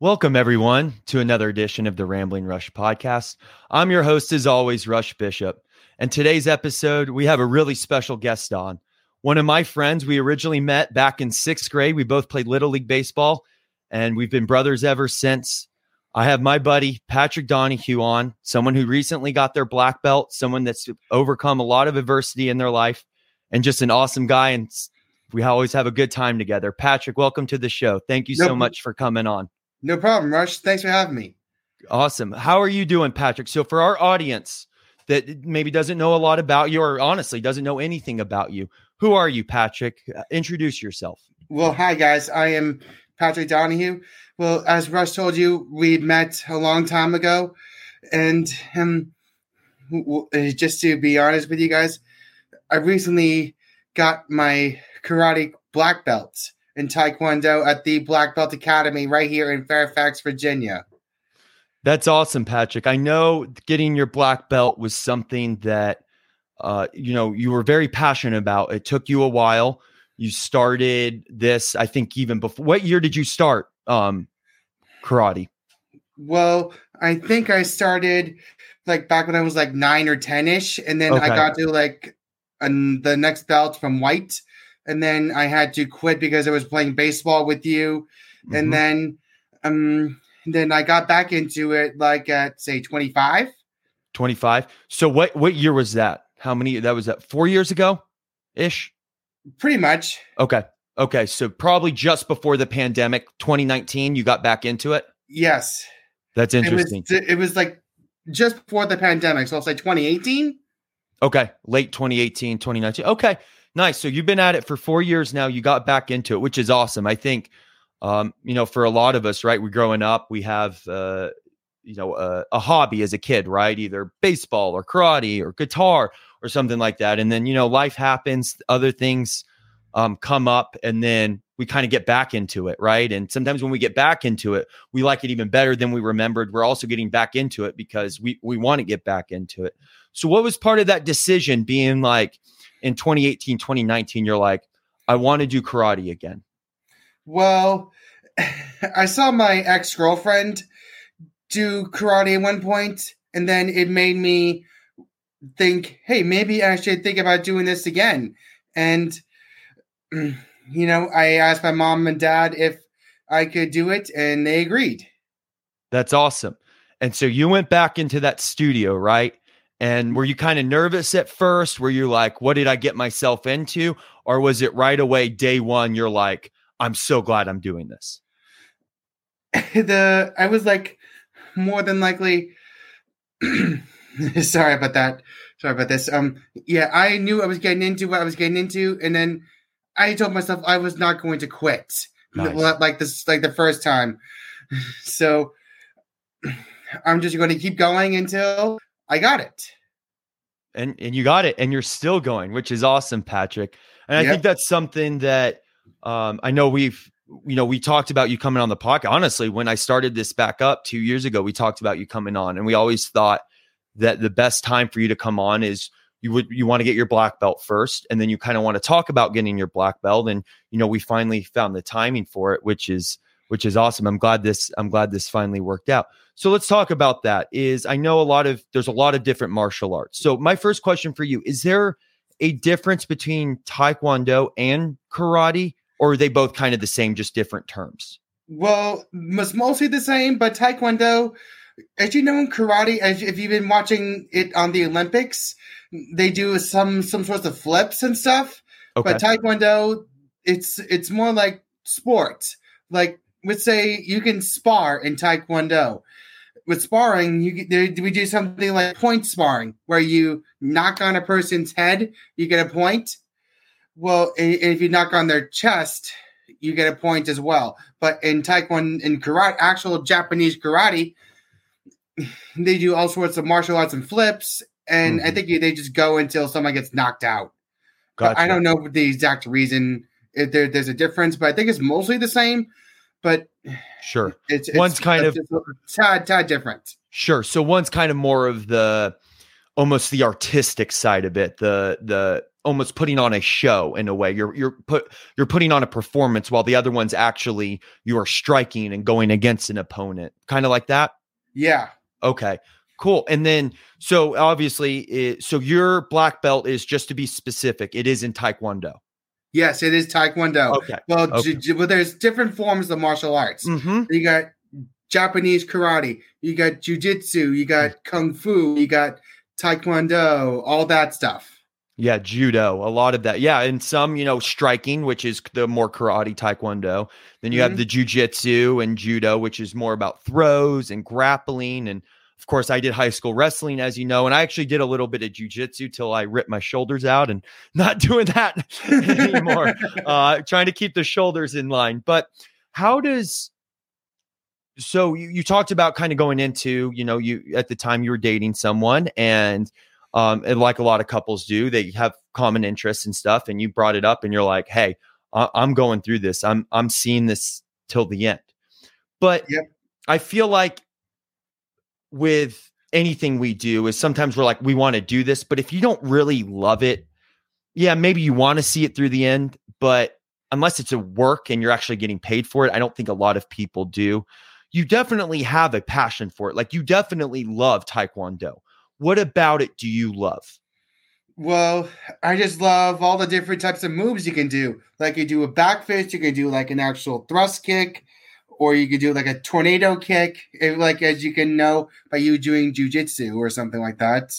Welcome, everyone, to another edition of the Rambling Rush podcast. I'm your host, as always, Rush Bishop. And today's episode, we have a really special guest on. One of my friends, we originally met back in sixth grade. We both played Little League Baseball, and we've been brothers ever since. I have my buddy, Patrick Donohue, on, someone who recently got their black belt, someone that's overcome a lot of adversity in their life, and just an awesome guy. And we always have a good time together. Patrick, welcome to the show. Thank you so much for coming on. No problem, Rush. Thanks for having me. Awesome. How are you doing, Patrick? So, for our audience that maybe doesn't know a lot about you or honestly doesn't know anything about you, who are you, Patrick? Uh, introduce yourself. Well, hi, guys. I am Patrick Donohue. Well, as Rush told you, we met a long time ago. And um, just to be honest with you guys, I recently got my karate black belt in Taekwondo at the Black Belt Academy right here in Fairfax, Virginia. That's awesome, Patrick. I know getting your black belt was something that uh, you know you were very passionate about. It took you a while. You started this, I think, even before. What year did you start um, karate? Well, I think I started like back when I was like nine or ten ish, and then okay. I got to like an, the next belt from white and then I had to quit because I was playing baseball with you, mm-hmm. and then um then I got back into it like at say 25. 25. So what what year was that? How many that was that 4 years ago ish? Pretty much. Okay. Okay, so probably just before the pandemic, 2019, you got back into it? Yes. That's interesting. It was, it was like just before the pandemic, so I'll say 2018. Okay, late 2018, 2019. Okay. Nice. So you've been at it for four years now. You got back into it, which is awesome. I think, um, you know, for a lot of us, right? We're growing up, we have, uh, you know, uh, a hobby as a kid, right? Either baseball or karate or guitar or something like that. And then, you know, life happens, other things um, come up, and then we kind of get back into it, right? And sometimes when we get back into it, we like it even better than we remembered. We're also getting back into it because we we want to get back into it. So, what was part of that decision being like? In 2018, 2019, you're like, I want to do karate again? Well, I saw my ex girlfriend do karate at one point, and then it made me think, hey, maybe I should think about doing this again. And, you know, I asked my mom and dad if I could do it, and they agreed. That's awesome. And so you went back into that studio, right? And were you kind of nervous at first? Were you like, what did I get myself into? Or was it right away, day one, you're like, I'm so glad I'm doing this? the I was like more than likely sorry about that. Sorry about this. Um yeah, I knew I was getting into what I was getting into, and then I told myself I was not going to quit. Nice. Like this like the first time. So I'm just going to keep going until I got it. And and you got it, and you're still going, which is awesome, Patrick. And I think that's something that um, I know we've you know we talked about you coming on the podcast. Honestly, when I started this back up two years ago, we talked about you coming on, and we always thought that the best time for you to come on is you would you want to get your black belt first and then you kind of want to talk about getting your black belt and you know we finally found the timing for it which is which is awesome i'm glad this i'm glad this finally worked out so let's talk about that. Is I know a lot of there's a lot of different martial arts. So my first question for you is there a difference between taekwondo and karate or are they both kind of the same just different terms? Well, it's mostly the same, but taekwondo as you know in karate as if you've been watching it on the Olympics, they do some some sorts of flips and stuff. Okay. But taekwondo it's it's more like sport. Like let's say you can spar in taekwondo with sparring, you we do something like point sparring, where you knock on a person's head, you get a point. Well, and if you knock on their chest, you get a point as well. But in Taekwondo, in karate, actual Japanese karate, they do all sorts of martial arts and flips, and mm-hmm. I think they just go until someone gets knocked out. Gotcha. I don't know the exact reason if there, there's a difference, but I think it's mostly the same. But Sure. It's, it's one's kind of tad tad different. Sure. So one's kind of more of the almost the artistic side of it, the the almost putting on a show in a way. You're you're put you're putting on a performance while the other one's actually you are striking and going against an opponent. Kind of like that? Yeah. Okay. Cool. And then so obviously it, so your black belt is just to be specific, it is in taekwondo. Yes, it is taekwondo. Okay. Well, okay. J- well there's different forms of martial arts. Mm-hmm. You got Japanese karate, you got jujitsu, you got kung fu, you got taekwondo, all that stuff. Yeah, judo, a lot of that. Yeah, and some, you know, striking, which is the more karate taekwondo. Then you mm-hmm. have the jujitsu and judo, which is more about throws and grappling. And of course, I did high school wrestling, as you know, and I actually did a little bit of jujitsu till I ripped my shoulders out and not doing that anymore. uh, trying to keep the shoulders in line. But how does so you, you talked about kind of going into, you know, you at the time you were dating someone and um, and like a lot of couples do, they have common interests and stuff. And you brought it up, and you're like, "Hey, I- am going through this. I'm I'm seeing this till the end." But yep. I feel like with anything we do is sometimes we're like, we want to do this, but if you don't really love it, yeah, maybe you want to see it through the end, but unless it's a work and you're actually getting paid for it, I don't think a lot of people do. You definitely have a passion for it. Like you definitely love Taekwondo. What about it do you love? Well, I just love all the different types of moves you can do. Like you do a back fist, you can do like an actual thrust kick, or you could do like a tornado kick, eh, like as you can know by you doing jujitsu or something like that.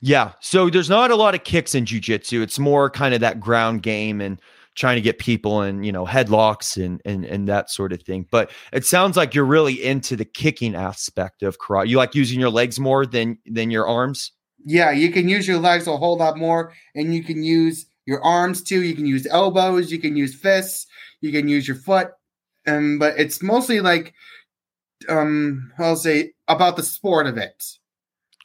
Yeah. So there's not a lot of kicks in jujitsu. It's more kind of that ground game and trying to get people in, you know, headlocks and and and that sort of thing. But it sounds like you're really into the kicking aspect of karate. You like using your legs more than than your arms? Yeah, you can use your legs a whole lot more and you can use your arms too. You can use elbows, you can use fists, you can use your foot. Um, but it's mostly like um I'll say about the sport of it.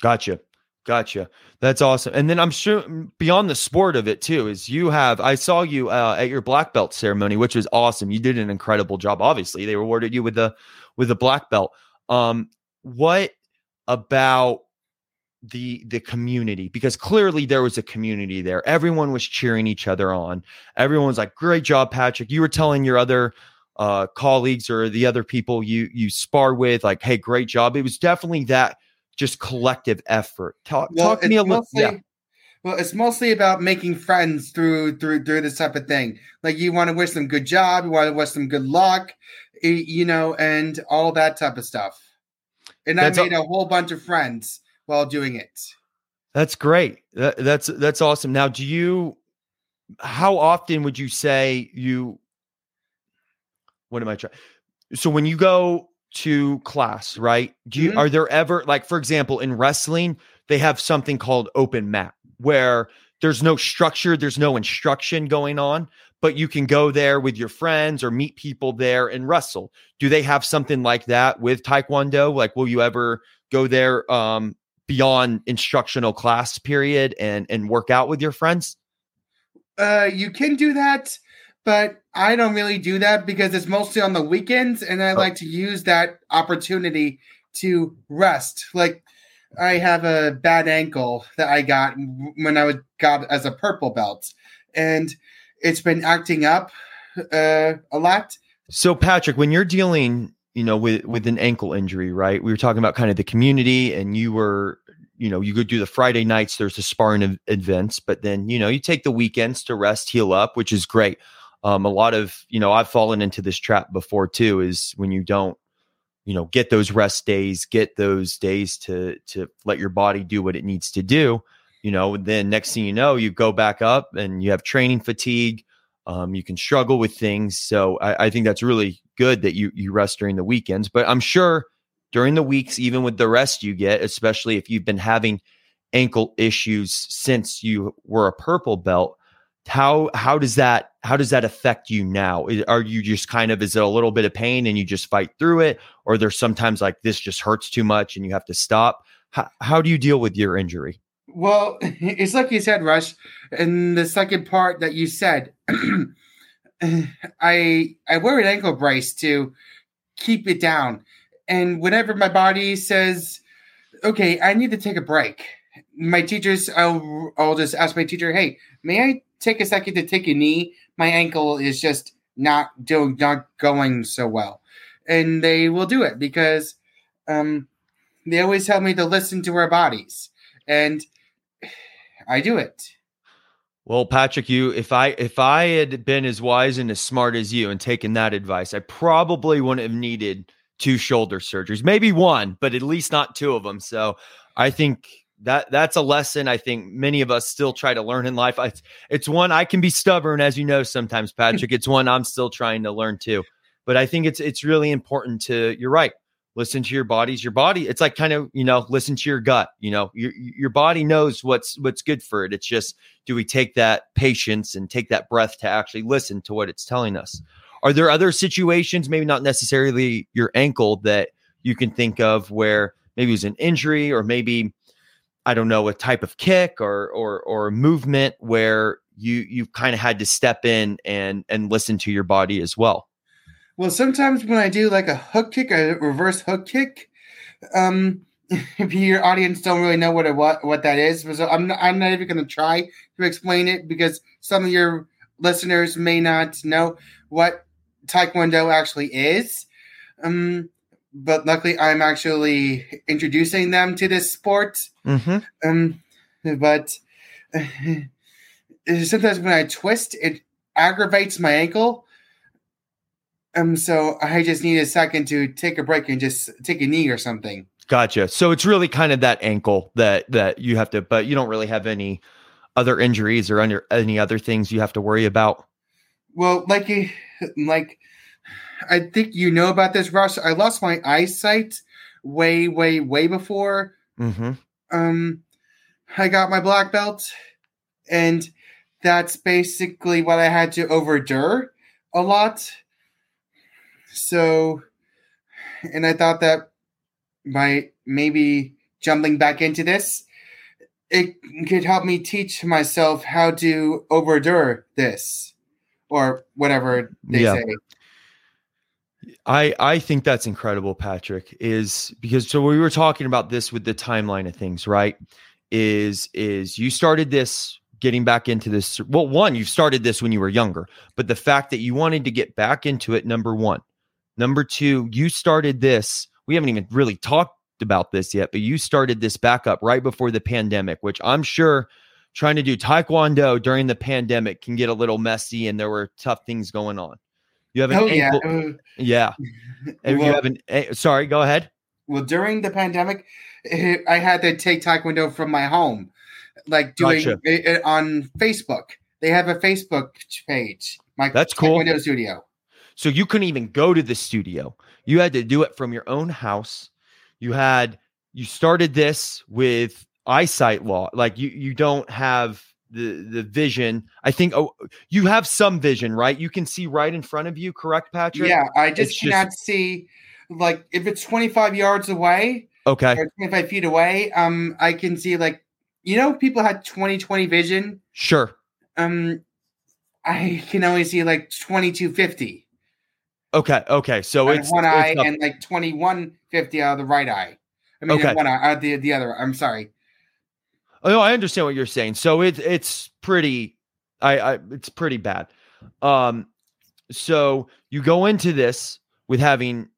Gotcha. Gotcha. That's awesome. And then I'm sure beyond the sport of it too is you have I saw you uh, at your black belt ceremony, which was awesome. You did an incredible job. Obviously, they rewarded you with the with the black belt. Um, what about the the community? Because clearly there was a community there. Everyone was cheering each other on. Everyone was like, "Great job, Patrick." You were telling your other uh, colleagues or the other people you you spar with, like, "Hey, great job." It was definitely that just collective effort. Talk, well, talk to me a little. Yeah. Well, it's mostly about making friends through through through this type of thing. Like you want to wish them good job, you want to wish them good luck, you know, and all that type of stuff. And that's I made a-, a whole bunch of friends while doing it. That's great. That, that's that's awesome. Now, do you? How often would you say you? What am I trying? So when you go to class, right? Do you mm-hmm. are there ever like for example in wrestling, they have something called open mat where there's no structure, there's no instruction going on, but you can go there with your friends or meet people there and wrestle. Do they have something like that with taekwondo? Like will you ever go there um beyond instructional class period and and work out with your friends? Uh you can do that but I don't really do that because it's mostly on the weekends, and I oh. like to use that opportunity to rest. Like I have a bad ankle that I got when I was got as a purple belt, and it's been acting up uh, a lot. So, Patrick, when you're dealing, you know, with with an ankle injury, right? We were talking about kind of the community, and you were you know, you go do the Friday nights, there's the sparring events, but then, you know, you take the weekends to rest, heal up, which is great um, a lot of you know i've fallen into this trap before too is when you don't you know get those rest days get those days to to let your body do what it needs to do you know then next thing you know you go back up and you have training fatigue um, you can struggle with things. So I, I think that's really good that you you rest during the weekends but i'm sure during the weeks even with the rest you get especially if you've been having ankle issues since you were a purple belt how how does that how does that affect you now? Are you just kind of is it a little bit of pain and you just fight through it? Or there's sometimes like this just hurts too much and you have to stop? How, how do you deal with your injury? Well it's like you said rush and the second part that you said i i wear an ankle brace to keep it down. And whenever my body says okay i need to take a break my teachers, I'll, I'll just ask my teacher, "Hey, may I take a second to take a knee? My ankle is just not doing, not going so well," and they will do it because um, they always tell me to listen to our bodies, and I do it. Well, Patrick, you if I if I had been as wise and as smart as you and taken that advice, I probably wouldn't have needed two shoulder surgeries. Maybe one, but at least not two of them. So I think that that's a lesson I think many of us still try to learn in life. It's, it's one I can be stubborn, as you know, sometimes, Patrick. it's one I'm still trying to learn too. But I think it's it's really important to. You're right listen to your bodies your body it's like kind of you know listen to your gut you know your your body knows what's what's good for it it's just do we take that patience and take that breath to actually listen to what it's telling us are there other situations maybe not necessarily your ankle that you can think of where maybe it was an injury or maybe i don't know a type of kick or or or movement where you you've kind of had to step in and and listen to your body as well well, sometimes when I do like a hook kick, a reverse hook kick, um, if your audience don't really know what it, what what that is, so I'm not, I'm not even going to try to explain it because some of your listeners may not know what Taekwondo actually is. Um, but luckily, I'm actually introducing them to this sport. Mm-hmm. Um, but uh, sometimes when I twist, it aggravates my ankle um, so I just need a second to take a break and just take a knee or something. Gotcha. So it's really kind of that ankle that that you have to, but you don't really have any other injuries or under any other things you have to worry about. Well, like like I think you know about this, Rush. I lost my eyesight way, way, way before. Mm-hmm. Um, I got my black belt, and that's basically what I had to overdure a lot so, and I thought that by maybe jumping back into this, it could help me teach myself how to overdure this or whatever they yeah. say. I I think that's incredible, Patrick. Is because so we were talking about this with the timeline of things, right? Is is you started this getting back into this? Well, one, you started this when you were younger, but the fact that you wanted to get back into it, number one, Number two, you started this. We haven't even really talked about this yet, but you started this back up right before the pandemic, which I'm sure trying to do taekwondo during the pandemic can get a little messy and there were tough things going on. You have an oh, ankle, yeah. yeah. well, you have an sorry, go ahead. Well, during the pandemic, eh, I had to take taekwondo from my home, like doing gotcha. it on Facebook. They have a Facebook page. My That's cool. Taekwondo studio. So you couldn't even go to the studio. You had to do it from your own house. You had you started this with eyesight law. Like you you don't have the the vision. I think oh you have some vision, right? You can see right in front of you, correct, Patrick? Yeah, I just it's cannot just, see like if it's 25 yards away, okay, 25 feet away, um, I can see like you know, people had 20 20 vision. Sure. Um I can only see like 2250. Okay. Okay. So it's one eye it's and like twenty one fifty out of the right eye. I mean, okay. one eye, uh, the the other. I'm sorry. Oh I understand what you're saying. So it's it's pretty, I, I it's pretty bad. Um, so you go into this with having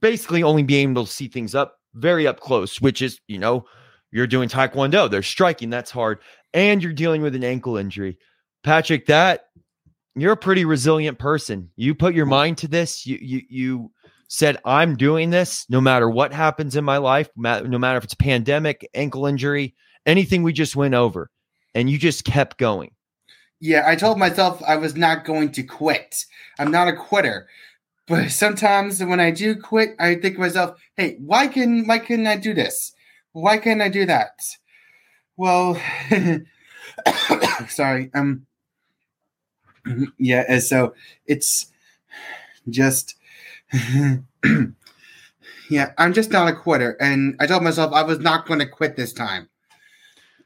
basically only being able to see things up very up close, which is you know you're doing taekwondo, they're striking, that's hard, and you're dealing with an ankle injury. Patrick, that you're a pretty resilient person. You put your mind to this. You you you said I'm doing this no matter what happens in my life, no matter if it's pandemic, ankle injury, anything we just went over, and you just kept going. Yeah, I told myself I was not going to quit. I'm not a quitter. But sometimes when I do quit, I think to myself, "Hey, why can why couldn't I do this? Why can't I do that?" Well, sorry. Um yeah, and so it's just yeah, I'm just not a quitter. And I told myself I was not going to quit this time.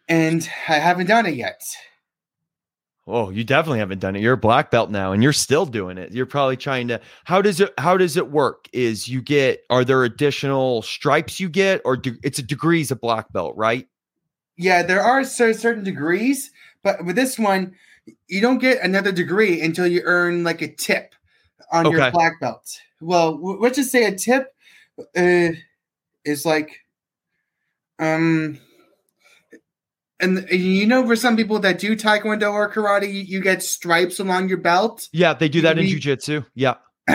And I haven't done it yet. Oh, you definitely haven't done it. You're a black belt now and you're still doing it. You're probably trying to How does it how does it work? Is you get are there additional stripes you get or do, it's a degrees of black belt, right? yeah, there are certain degrees, but with this one, you don't get another degree until you earn like a tip on okay. your black belt. Well, let's just say a tip uh, is like, um, and you know, for some people that do taekwondo or karate, you, you get stripes along your belt. Yeah, they do that in jujitsu. Yeah.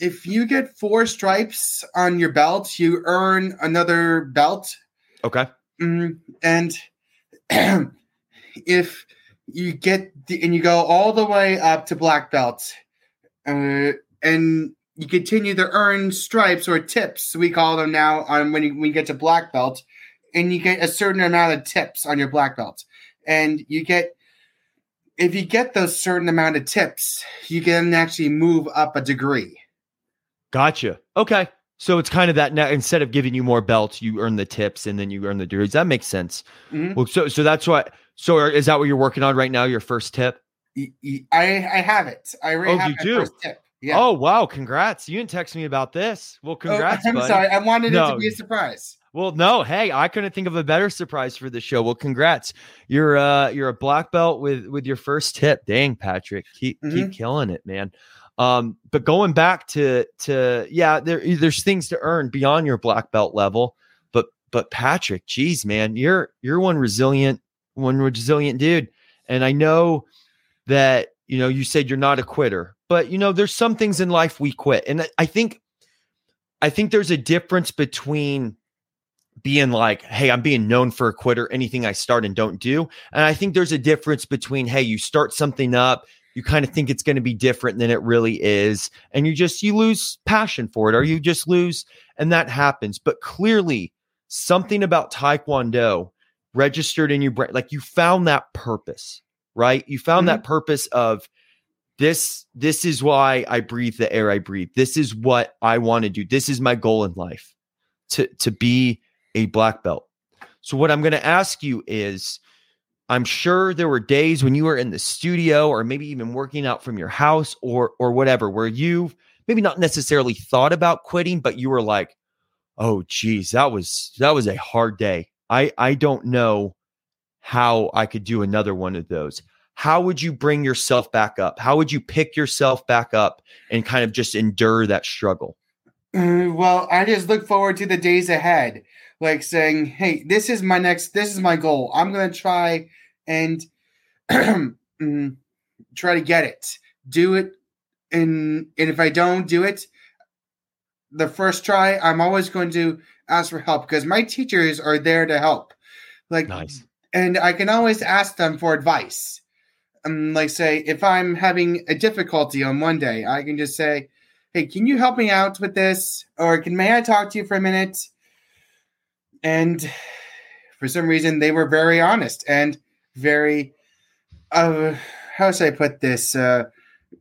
if you get four stripes on your belt, you earn another belt. Okay. Mm, and if you get the, and you go all the way up to black belt, uh, and you continue to earn stripes or tips, we call them now on when you, when you get to black belt, and you get a certain amount of tips on your black belt, and you get if you get those certain amount of tips, you can actually move up a degree. Gotcha. Okay. So it's kind of that now instead of giving you more belts, you earn the tips and then you earn the degrees. That makes sense. Mm-hmm. Well, so so that's what. So is that what you're working on right now? Your first tip? I I have it. I already oh, you do. tip. Yeah. Oh wow! Congrats! You didn't text me about this. Well, congrats. Oh, I'm buddy. sorry. I wanted no. it to be a surprise. Well, no. Hey, I couldn't think of a better surprise for the show. Well, congrats. You're uh you're a black belt with with your first tip. Dang, Patrick, keep mm-hmm. keep killing it, man. Um, but going back to to yeah, there there's things to earn beyond your black belt level. But but Patrick, geez, man, you're you're one resilient one resilient dude, and I know that you know you said you're not a quitter, but you know there's some things in life we quit, and I think I think there's a difference between being like, hey, I'm being known for a quitter, anything I start and don't do. And I think there's a difference between, hey, you start something up, you kind of think it's going to be different than it really is and you just you lose passion for it or you just lose and that happens. But clearly something about taekwondo registered in your brain like you found that purpose right? You found mm-hmm. that purpose of this this is why i breathe the air i breathe. This is what i want to do. This is my goal in life. To to be a black belt. So what i'm going to ask you is I'm sure there were days when you were in the studio or maybe even working out from your house or or whatever where you maybe not necessarily thought about quitting but you were like oh geez that was that was a hard day. I I don't know how I could do another one of those. How would you bring yourself back up? How would you pick yourself back up and kind of just endure that struggle? Uh, well I just look forward to the days ahead like saying, "Hey, this is my next. This is my goal. I'm gonna try and mm, try to get it. Do it, and and if I don't do it, the first try, I'm always going to ask for help because my teachers are there to help. Like, nice. and I can always ask them for advice. Um, like, say, if I'm having a difficulty on one day, I can just say, "Hey, can you help me out with this?" Or can may I talk to you for a minute? And for some reason they were very honest and very uh how should I put this uh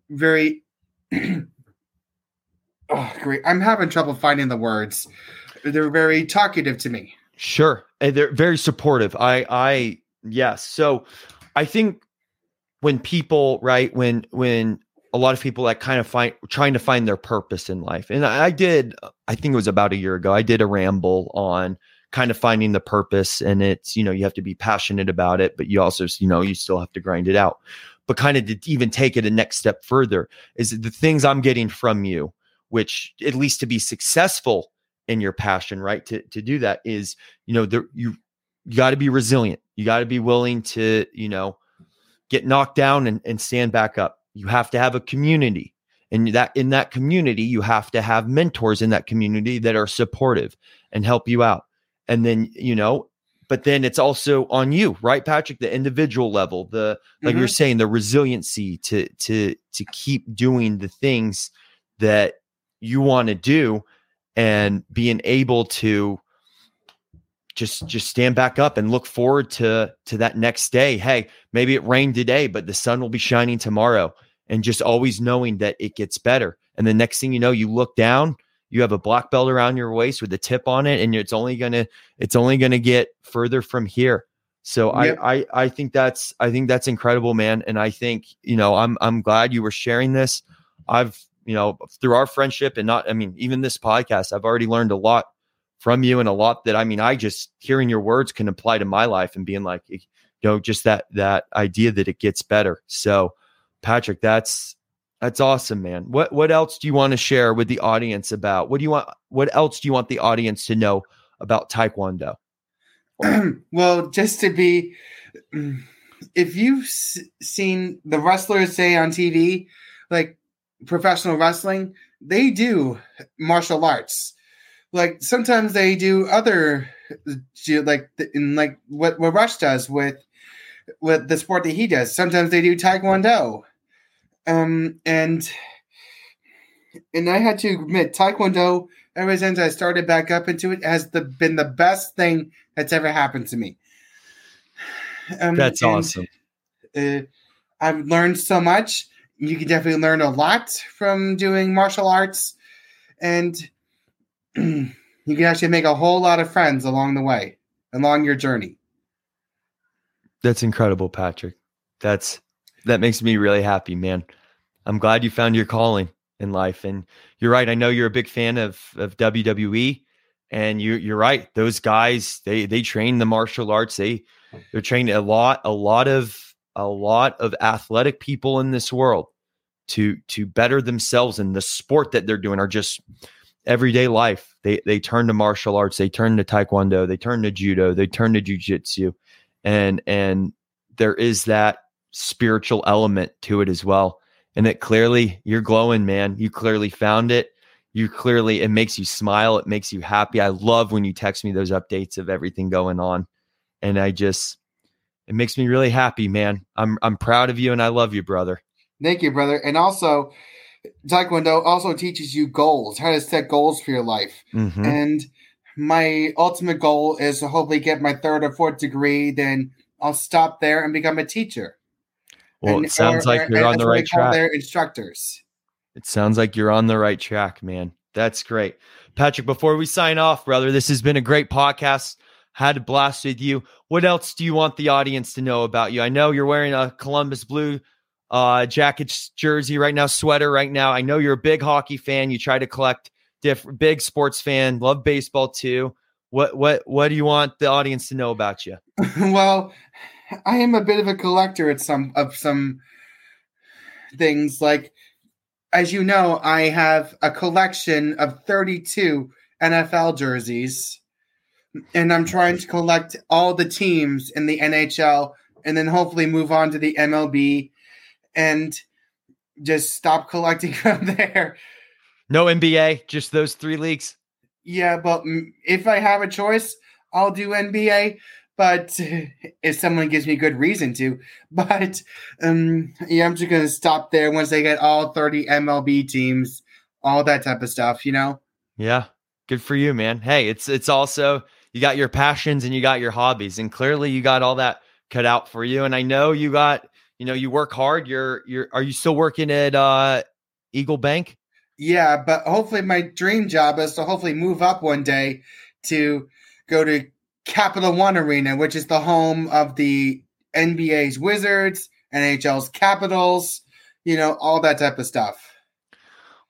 very oh great. I'm having trouble finding the words. They're very talkative to me. Sure. And they're very supportive. I I yes. So I think when people right when when a lot of people that kind of find trying to find their purpose in life and I, I did I think it was about a year ago I did a ramble on kind of finding the purpose and it's you know you have to be passionate about it but you also you know you still have to grind it out. But kind of to even take it a next step further is the things i'm getting from you which at least to be successful in your passion right to to do that is you know the, you you got to be resilient. You got to be willing to you know get knocked down and, and stand back up. You have to have a community. And that in that community you have to have mentors in that community that are supportive and help you out and then you know but then it's also on you right patrick? The individual level the like mm-hmm. you're saying the resiliency to to to keep doing the things that you want to do and being able to just just stand back up and look forward to to that next day. Hey maybe it rained today but the sun will be shining tomorrow and just always knowing that it gets better. And the next thing you know you look down you have a black belt around your waist with a tip on it and it's only gonna it's only gonna get further from here so yep. I, I i think that's i think that's incredible man and i think you know i'm i'm glad you were sharing this i've you know through our friendship and not i mean even this podcast i've already learned a lot from you and a lot that I mean, I just hearing your words can apply to my life and being like, you know, just that that idea that it gets better. So, Patrick, that's that's awesome, man. What what else do you want to share with the audience about? What do you want? What else do you want the audience to know about Taekwondo? well, just to be, if you've s- seen the wrestlers say on TV, like professional wrestling, they do martial arts. Like sometimes they do other, like in like what what Rush does with with the sport that he does. Sometimes they do Taekwondo, um, and and I had to admit Taekwondo ever since I started back up into it has the, been the best thing that's ever happened to me. Um, that's awesome. Uh, I've learned so much. You can definitely learn a lot from doing martial arts, and you can actually make a whole lot of friends along the way, along your journey. That's incredible, Patrick. That's that makes me really happy, man. I'm glad you found your calling in life. And you're right. I know you're a big fan of of WWE, and you you're right. Those guys they they train the martial arts. They they're trained a lot a lot of a lot of athletic people in this world to to better themselves in the sport that they're doing are just everyday life. They they turn to martial arts. They turn to taekwondo. They turn to judo. They turn to jujitsu, and and there is that spiritual element to it as well and that clearly you're glowing, man. You clearly found it. You clearly, it makes you smile. It makes you happy. I love when you text me those updates of everything going on. And I just, it makes me really happy, man. I'm, I'm proud of you and I love you, brother. Thank you, brother. And also, Taekwondo also teaches you goals, how to set goals for your life. Mm-hmm. And my ultimate goal is to hopefully get my third or fourth degree. Then I'll stop there and become a teacher. Well, and, it sounds or, like you're on the right track. Their instructors. It sounds like you're on the right track, man. That's great. Patrick, before we sign off, brother, this has been a great podcast. Had a blast with you. What else do you want the audience to know about you? I know you're wearing a Columbus Blue uh, jacket jersey right now, sweater right now. I know you're a big hockey fan. You try to collect different big sports fan, love baseball too. What what what do you want the audience to know about you? well, I am a bit of a collector at some of some things. Like, as you know, I have a collection of 32 NFL jerseys, and I'm trying to collect all the teams in the NHL, and then hopefully move on to the MLB, and just stop collecting from there. No NBA, just those three leagues. Yeah, but if I have a choice, I'll do NBA but if someone gives me good reason to. But um, yeah, I'm just gonna stop there once they get all 30 MLB teams, all that type of stuff, you know. Yeah, good for you, man. Hey, it's it's also you got your passions and you got your hobbies, and clearly you got all that cut out for you. And I know you got, you know, you work hard. You're you're are you still working at uh Eagle Bank? Yeah, but hopefully my dream job is to hopefully move up one day to go to Capital One Arena, which is the home of the NBA's Wizards, NHL's Capitals, you know, all that type of stuff.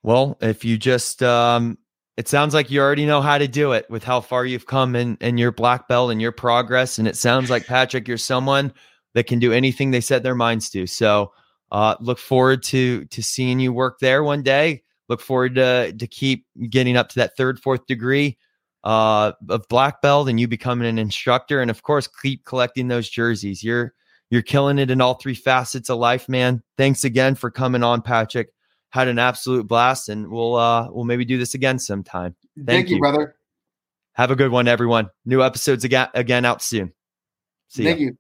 Well, if you just um it sounds like you already know how to do it with how far you've come and in your black belt and your progress. And it sounds like Patrick, you're someone that can do anything they set their minds to. So uh, look forward to to seeing you work there one day. Look forward to to keep getting up to that third, fourth degree uh, of black belt and you becoming an instructor, and of course, keep collecting those jerseys. You're you're killing it in all three facets of life, man. Thanks again for coming on, Patrick. Had an absolute blast, and we'll uh we'll maybe do this again sometime. Thank, Thank you, you, brother. Have a good one, everyone. New episodes again again out soon. See Thank you.